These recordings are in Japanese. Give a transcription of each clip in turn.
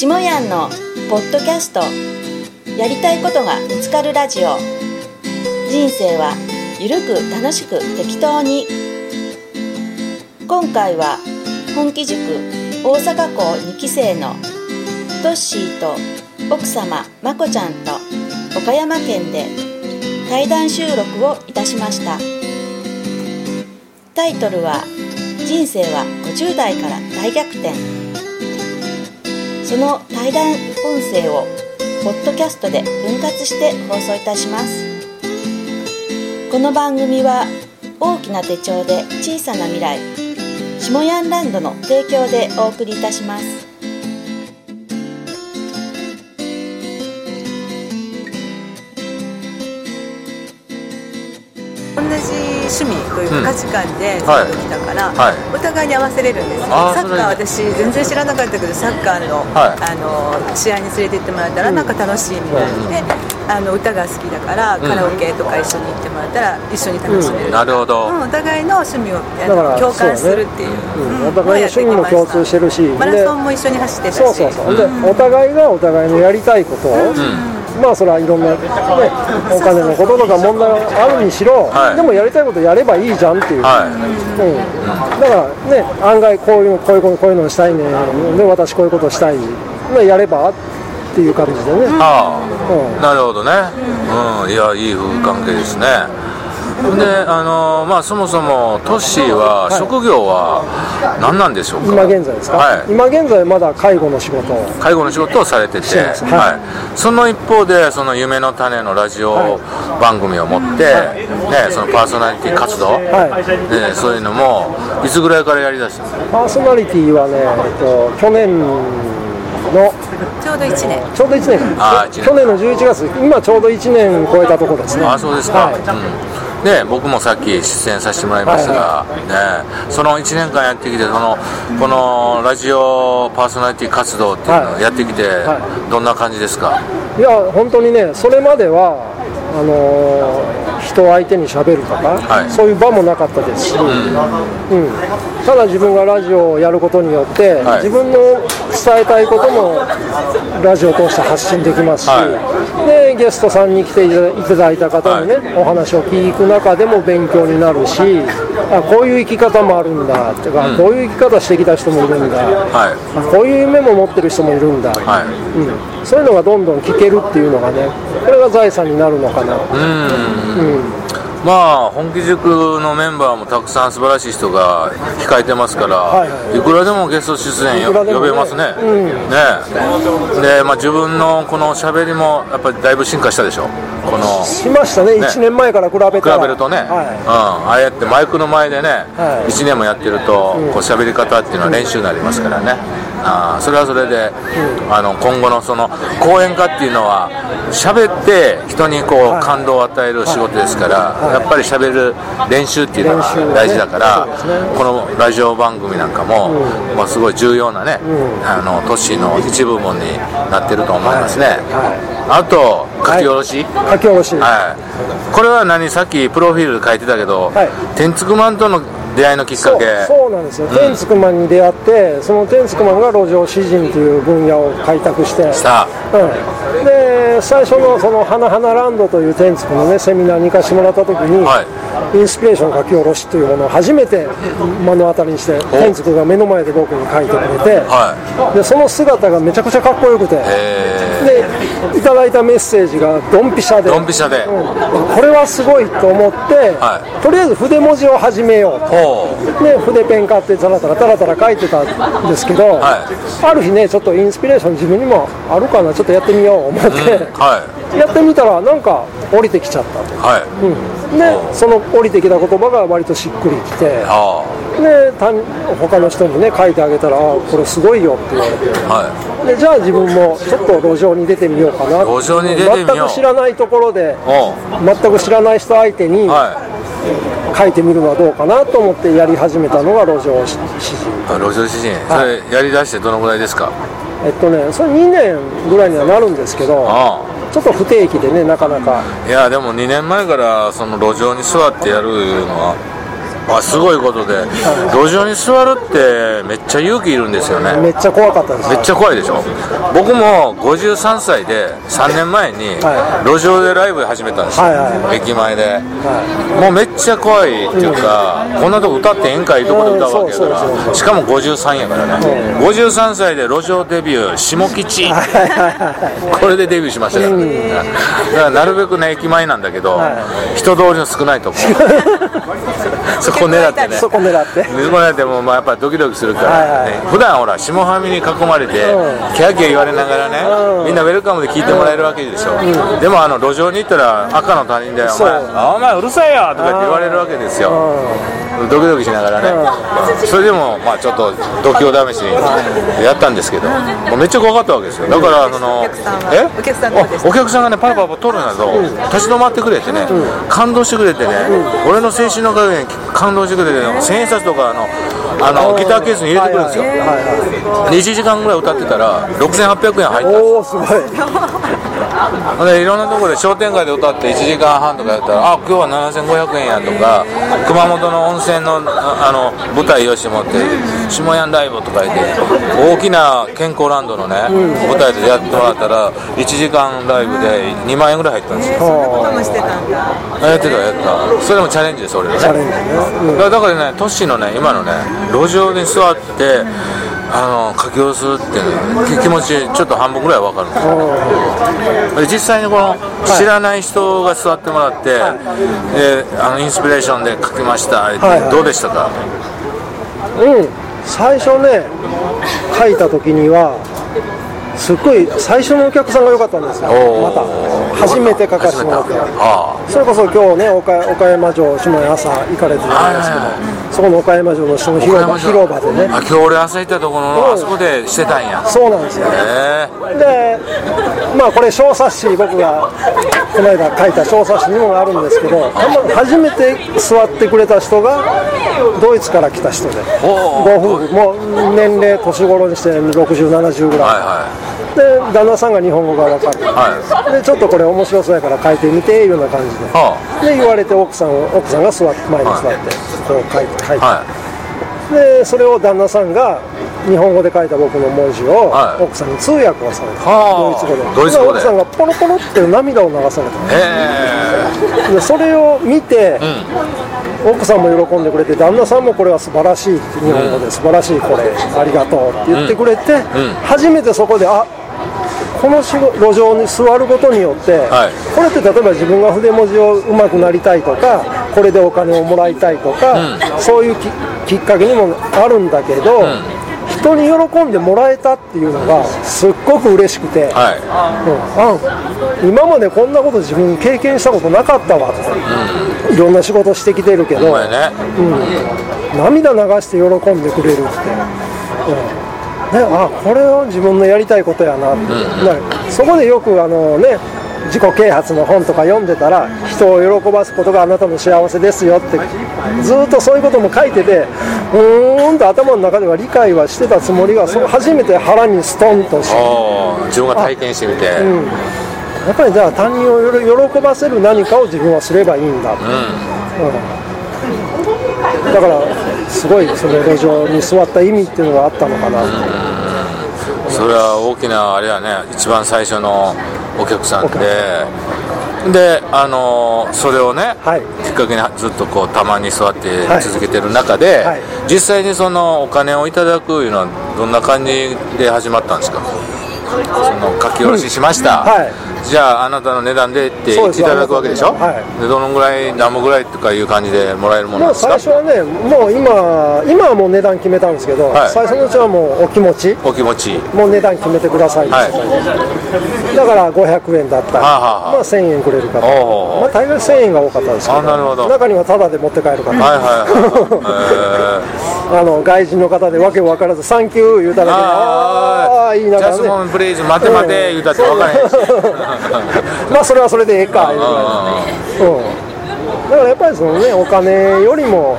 下やんのポッドキャスト。やりたいことが見つかるラジオ。人生はゆるく楽しく適当に。今回は本気塾大阪校2期生のトッシーと奥様まこちゃんと岡山県で対談収録をいたしました。タイトルは「人生は50代から大逆転」その対談音声をポッドキャストで分割して放送いたします。この番組は大きな手帳で小さな未来下ヤンランドの提供でお送りいたします。趣味というか価値観でずっと来たから、はい。お互いに合わせれるんですね、あーサッカー私全然知らなかったけどサッカーの,、はい。あの試合に連れて行ってもらったらなんか楽しいみたいで、あの歌が好きだからカラオケとか一緒に行ってもらったら一緒に楽しめる、なるほど、うんお互いの趣味をあだからの共感するっていう。うんそうね。うん。お互いの趣味も共通してるし。マラソンも一緒に走ってたし。そうそうそう、でお互いがお互いのやりたいことを、まあそれはいろんな、ね、お金のこととか問題があるにしろ、はい。でもやりたいことやればいいじゃんっていう、はい。うん、だからね案外こういうこういうこういうのしたいね。で私こういうことしたい、まあ、やればっていう感じでね、あうん。あなるほどね。うん。いやいい夫婦関係ですねであのまあそもそもトッシーは職業は何なんでしょうか、今現在ですか、はい。今現在まだ介護の仕事を。介護の仕事をされてて、してますははい。その一方でその夢の種のラジオ番組を持って、ね、そのパーソナリティ活動、はい。ね、そういうのもいつぐらいからやりだしたの？パーソナリティはね、えっと、去年のちょうど1年。ちょうど1年。あー一年。去年の11月。今ちょうど1年超えたところですね。あそうですか、はい。うん、で僕もさっき出演させてもらいましたが、ね、その1年間やってきてそのこのラジオパーソナリティ活動っていうのをやってきて、はどんな感じですか、いや本当にねそれまではあのー人相手にしゃべるとか、はい。そういう場もなかったですし、うん。ただ自分がラジオをやることによって、はい。自分の伝えたいこともラジオを通して発信できますし、はでゲストさんに来ていただいた方にね、お話を聞く中でも勉強になるしあこういう生き方もあるんだとか、こういう生き方してきた人もいるんだ、はい。あこういう夢も持ってる人もいるんだ、はい。うん、そういうのがどんどん聞けるっていうのがねこれが財産になるのかな、うんまあ本気塾のメンバーもたくさん素晴らしい人が控えてますから、はいはい。いくらでもゲスト出演ね。呼べますね、うん。ねで、まあ、自分のこの喋りもやっぱりだいぶ進化したでしょ？このしましたね。ね。1年前から比べ比たら。べるとね、うん、はああやってマイクの前でね、はい。1年もやってると、こう喋り方っていうのは練習になりますからね、ああそれはそれで、あの今後のその講演家っていうのは喋って人にこう、はい。感動を与える仕事ですから、やっぱり喋る練習っていうのが大事だから、そうですね。このラジオ番組なんかも、まあ、すごい重要なね、あの都市の一部分になってると思いますね、あと書き下ろし、書き下ろし、はい、これは何？さっきプロフィールで書いてたけど、はい。天竺マンとの出会いのきっかけ。そうなんですよ、天竺マンに出会ってその天竺マンが路上詩人という分野を開拓して。したうん、で最初のその花々ランドという天竺のねセミナーに行かせてもらった時に、はい。インスピレーション書き下ろしというものを初めて目の当たりにして天竺が目の前で僕に書いてくれて、はでその姿がめちゃくちゃかっこよくて、えでいただいたメッセージがドンピシャで。ドンピシャで、うん。これはすごいと思って、はい。とりあえず筆文字を始めようと。で筆ペン買ってタラタラタラタラ書いてたんですけど、はある日ねちょっとインスピレーション自分にもあるかなちょっとやってみよう思って、はやってみたらなんか降りてきちゃったと、いはい。うん、でその降りてきた言葉が割としっくりきて。あで他他の人にね書いてあげたらあこれすごいよって言われて。あはでじゃあ自分もちょっと路上に出てみようかな。路上に全く知らないところで全く知らない人相手には書いてみるのはどうかなと思ってやり始めたのが路上詩人い路上詩人そはれやりだしてどのぐらいですか？えっとねそれ2年ぐらいにはなるんですけどあちょっと不定期でねなかなか。あいやでも2年前からその路上に座ってやるのはあすごいことで路上に座るってめっちゃ勇気いるんですよね。めっちゃ怖かったです。めっちゃ怖いでしょ？僕も53歳で3年前には路上でライブ始めたんですよ、はいはいはい。駅前で、はもうめっちゃ怖いっていうか、こんなとこ歌ってええんかいとこで歌うわけやからしかも53やからね、53歳で路上デビュー下吉。これでデビューしましたから、だからなるべくね駅前なんだけど、は人通りの少ないとこ そこ狙ってね。そこ狙って水もらって。もまあやっぱりドキドキするから、はいはいね、普段ほら下半身に囲まれて、うん。キャーキャー言われながらね、うん。みんなウェルカムで聞いてもらえるわけでしょ、でもあの路上に行ったら赤の他人で「おそう。前。あお前うるさいよ」とかって言われるわけですよ、ドキドキしながらね、それでもまあちょっと度胸試しにやったんですけど、もうめっちゃ怖かったわけですよ。だからそのお客さんは。え？お客さんお客さんがねパラパラ通るなど、立ち止まってくれてね、感動してくれてね、俺の青春の陰に感動してくれて、千円札とかあのあのギターケースに入れてくるんですよ、はいはいで1時間ぐらい歌ってたら6800円入ったんですでいろんなところで商店街で歌って1時間半とかやったらあ今日は7500円やとか熊本の温泉のああの舞台よしもって下屋ライブとか言って大きな健康ランドのね、舞台でやってもらったら1時間ライブで2万円ぐらい入ったんですよ。そんなこともしてたんだ。やってたやった。それでもチャレンジです俺ら。ね。だからねトッシーのね今のね路上に座ってあの書き下ろすっていう気持ちちょっと半分ぐらいは分かる。んで実際にこの知らない人が座ってもらって、であのインスピレーションで書きました、はいはい。どうでしたか？うん。最初ね書いた時にはすっごい最初のお客さんが良かったんですよ。また。初めて書かせてもらって。あそれこそ今日ね岡岡山城下に朝行かれてるんですけど、はいそこの岡山城の下のあ広場広場でね。あ今日俺朝行ったところのあそこでしてたんや。そうなんですよ。でまあこれ小冊子僕がこの間書いた小冊子にもあるんですけど初めて座ってくれた人がドイツから来た人で。おご夫婦。もう年齢年頃にして6070ぐらい、はで旦那さんが日本語が分かる。いはい。はいでちょっとこれ面白そうやから書いてみていうような感じで。はで言われて奥さんを奥さんが座って前に座ってこう書いて書いて、あはでそれを旦那さんが日本語で書いた僕の文字をはい。奥さんに通訳をされて、はあ。ドイツ語で。ドイツ語で。奥さんがポロポロって涙を流されいへえ。てでそれを見て、奥さんも喜んでくれて旦那さんもこれは素晴らしいって日本語で素晴らしいこれありがとうって言ってくれて、初めてそこであこの路上に座ることによって、はい。これって例えば自分が筆文字を上手くなりたいとかこれでお金をもらいたいとか、そういうききっかけにもあるんだけど、人に喜んでもらえたっていうのがすっごく嬉しくて、はい。うん。あ今までこんなこと自分経験したことなかったわと、いろんな仕事してきてるけど、お前ね。涙流して喜んでくれるって、うんね、あこれは自分のやりたいことやな。って、だからそこでよくあの、ね、自己啓発の本とか読んでたら人を喜ばすことがあなたの幸せですよってずっとそういうことも書いててうーんと頭の中では理解はしてたつもりがそ初めて腹にストンとして。自分が体験してみて、やっぱりじゃあ他人をよ喜ばせる何かを自分はすればいいんだ、うん。だからすごいその路上に座った意味っていうのがあったのかな、それは大きなあれやね。一番最初のお客さんで。であのーそれをね、はい。きっかけにずっとこうたまに座ってはい。続けてる中で、はい。実際にそのお金をいただくいうのはどんな感じで始まったんですか？その書き下ろししました、うんはい。じゃああなたの値段でっていただくわけでしょ、はい。でどのぐらい何本ぐらいとかいう感じでもらえるものですか？最初はねもう今今はもう値段決めたんですけど、はい。最初のうちはもうお気持ち。お気持ち。もう値段決めてください、はい。だから500円だったら、はあはあまあ、1000円くれる方、まあ、大概1000円が多かったですけあなるほど。中にはタダで持って帰る方、はいはいはい、えー。あの外人の方でわけ分からず「サンキュー」言うただけでああいいながらねプレイズ待て待て言うたって分からへんし。まあそれはそれでええか。言うぐらいうん、だからやっぱりそのねお金よりも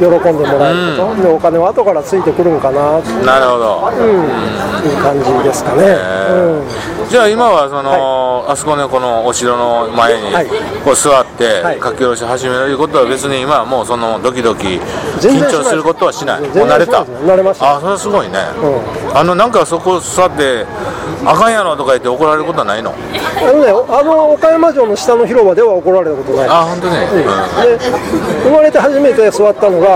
喜んでもらえること、でお金は後からついてくるんかな。なるほど、いう感じですかね、うん。じゃあ今はその、あそこのこのお城の前にはい。こう座ってはい。書き下ろし始めるということは別に今はもうそのドキドキ緊張することはしない。もう慣れた。慣れました。あそれはすごいね、あのなんかそこ座ってあかんやろとか言って怒られることはないの？あのねあの岡山城の下の広場では怒られたことない。あ本当ね、うん。で生まれて初めて座ったのが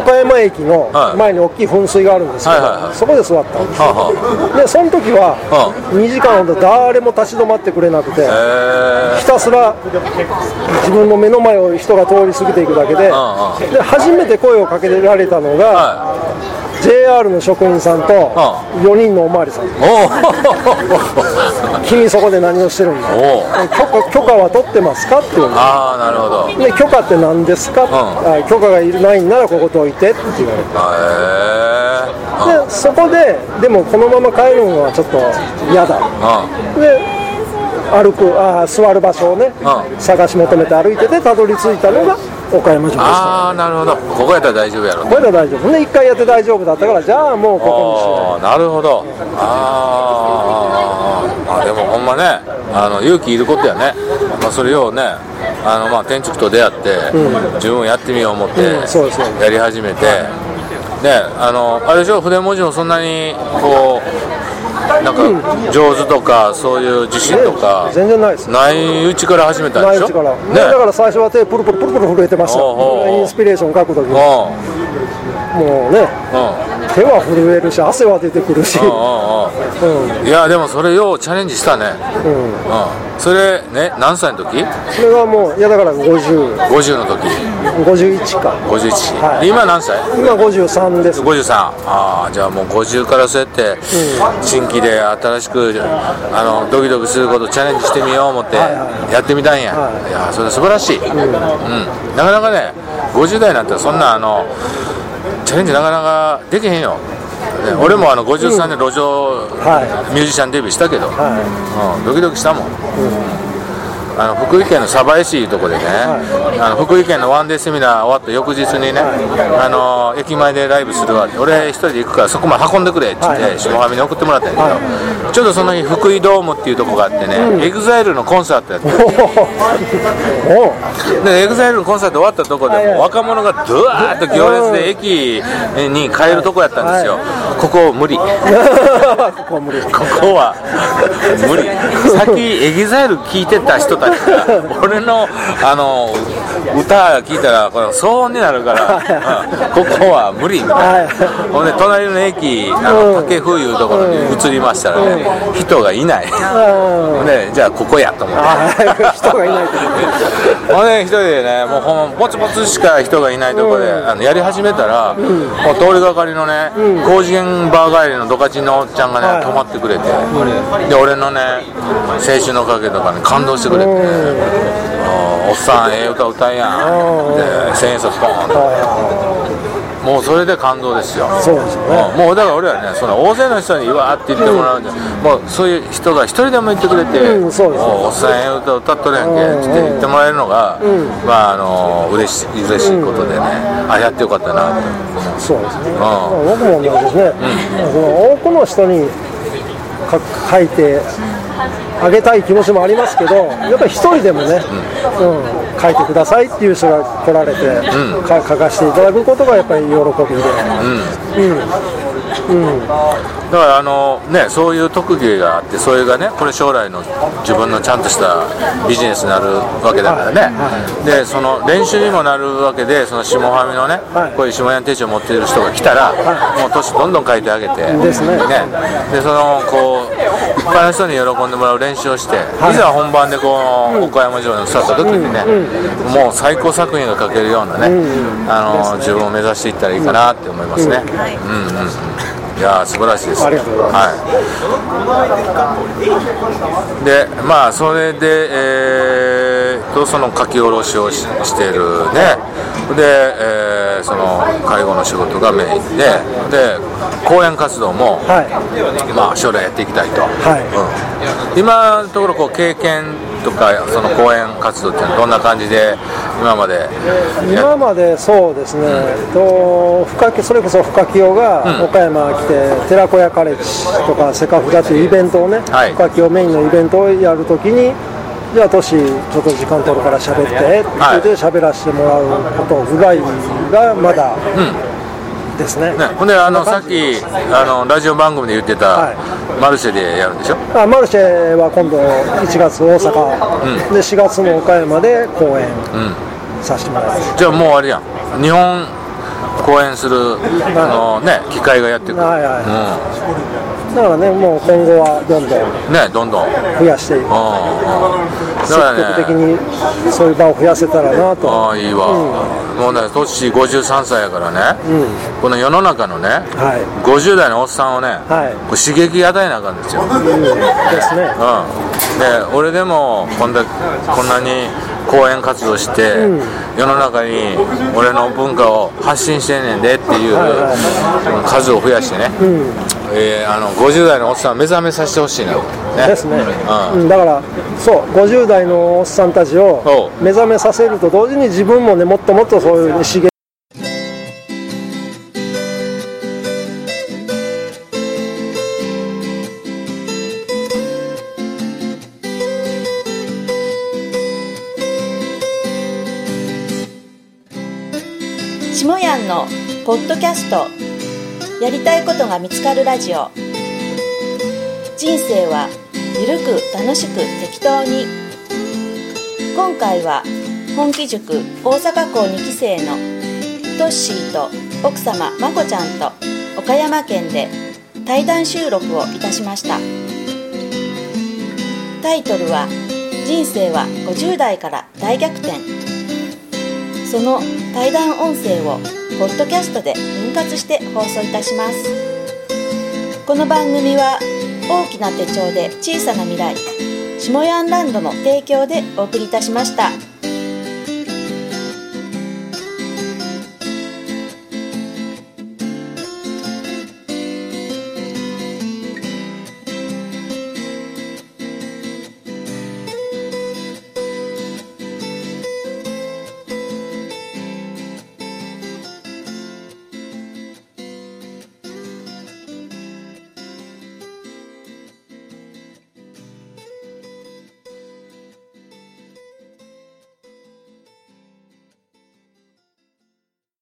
岡山駅のはい。前に大きい噴水があるんですけど、はいはいはい。そこで座ったんですはでその時はは2時間ほど誰も立ち止まってくれなくてひたすら自分の目の前を人が通り過ぎていくだけでうんで初めて声をかけられたのえがは JR の職員さんと4人のおまわりさん。君そこで何をしてるんだ？許可許可は取ってますか？って言う。ああなるほど。へで許可って何ですか、ん。あ許可がないんならここどいてって言われてえでそこででもこのまま帰るのはちょっと嫌だ。うん。で歩くあ座る場所をね、うん。探し求めて歩いててたどり着いたのが岡山城でしたああなるほど。ここやったら大丈夫やろ。これで大丈夫。ね一回やって大丈夫だったからじゃあもうここにしよああなるほど。あーまあでもほんまねあの勇気いることやね、まあ、それをねあのまあ天竺と出会って、自分やってみよう思ってうんそうですね。やり始めて、ねあのあれでしょ筆文字もそんなにこうなんか上手とかそういう自信とかう全然ないです。ないうちから始めたんでしょ？ないうちから、ね、だから最初は手プルプルプルプル震えてました。インスピレーション書く時うん。もうね。うん。手は震えるし汗は出てくるし、うん。うんうんいやでもそれようチャレンジしたね。うん、うん。それね何歳の時？それがもういやだから50 50の時。51か。51、はい。で今何歳？今53です。53ああじゃあもう50からそうやって新規で新しくあのドキドキすることチャレンジしてみよう思ってはいはやってみたんや、はい。い、やそれ素晴らしい、うん。なかなかね50代になったらそんなあのチャレンジなかなかできへんよ、ね俺もあの53年路上はミュージシャンデビューしたけど、はうん、ドキドキしたもん、あの福井県の鯖江市いうとこでね、あの福井県のワンデーセミナー終わった翌日にね、あの駅前でライブするわって俺一人で行くからそこまで運んでくれって言って、はい。下上に送ってもらったんやけど、ちょうどその日福井ドームっていうとこがあってね、 EXILE のコンサートやって で EXILE のコンサート終わったとこで若者がドワーッと行列で駅に帰るとこやったんですよ、ここ無理。ここ無理。こは無理。さっき EXILE 聴いてた人た俺のあの歌聞いたらこれ騒音になるから、うんここは無理みたいな、はい。ほんで隣の駅あの竹風いうところに移りましたらね、人がいない、うん。でじゃあここやと思って。あ人がいないと。ほんで一人でねもうほんまポツポツしか人がいないところで、あのやり始めたら、もう通りがかりのね、工事現場帰りのドカチンのおっちゃんがね、はい。止まってくれて、で俺のね「青春の影」とかに感動してくれて、おっさんええ歌歌えやん。で千円札ポーンと。もうそれで感動ですよ。そうですよね。うん。もうだから俺はねその大勢の人にわーって言ってもらうんじゃ、もうそういう人が一人でも言ってくれて、うんそうおおっさんええ歌歌っとるやんけって言ってもらえるのが、まああの嬉しい嬉しいことでね、あやってよかったなってそうですね、僕も同じですね、その多くの人にか書いてあげたい気持ちもありますけど、やっぱり一人でもね、うん書いてくださいっていう人が来られて、か書かせていただくことがやっぱり喜びで、だからあのねそういう特技があってそれがねこれ将来の自分のちゃんとしたビジネスになるわけだからね、でその練習にもなるわけでその下ファミのね、はい。こういう下屋手帳持っている人が来たら、もう年どんどん書いてあげてですね。でそのこういっぱいの人に喜んでもらう練習をして、い、ざ本番でこの岡山城に座った時にね、もう最高作品が書けるようなね、あの自分を目指していったらいいかなって思いますね。うんうんいやー素晴らしいです。ありがとうございはい。で、まあそれで、えー、とその書き下ろしをししてるね。で、えーその介護の仕事がメインで、で講演活動も、はいまあ、将来やっていきたいと、はいうん、今のところこう経験とかその講演活動ってどんな感じで今までや今までそうですね、と深木それこそ深清がうん。岡山来て、寺子屋カレッジとかセカフダというイベントをね、はい。深清メインのイベントをやるときにじゃあ年ちょっと時間取るから喋ってって言って喋らせてもらうことぐらいがまだですね,、ね、ほんであのさっきあのラジオ番組で言ってた、はい。マルシェでやるんでしょ？あマルシェは今度1月大阪、で4月の岡山で公演うん。させてもらいます、じゃあもうあれやん。日本公演するあの、ね、機会がやってくる、はいはいだからねもう今後はどんどんうん、ねどんどん、うん、増やしていく。だ積極的にそういう場を増やせたらなと。ああいいわ、もうねトッシー53歳やからね、この世の中のねはい。50代のおっさんをね、はい。こう刺激与えなあかんですよ、うん、ですね。で俺でもこんだこんなに講演活動して、世の中に俺の文化を発信してんねんでっていう、はいはいその数を増やしてね、えーあの50代のおっさんを目覚めさせてほしいな、ね、ですね、うん。うんだからそう50代のおっさんたちを目覚めさせると同時に自分もねもっともっとそういう刺激下やんのポッドキャストやりたいことが見つかるラジオ。人生はゆるく楽しく適当に。今回は本気塾大阪校2期生のトッシーと奥様まこちゃんと岡山県で対談収録をいたしました。タイトルは「人生は50代から大逆転」その対談音声をポッドキャストで分割して放送いたしますこの番組は大きな手帳で小さな未来下ヤンランドの提供でお送りいたしました。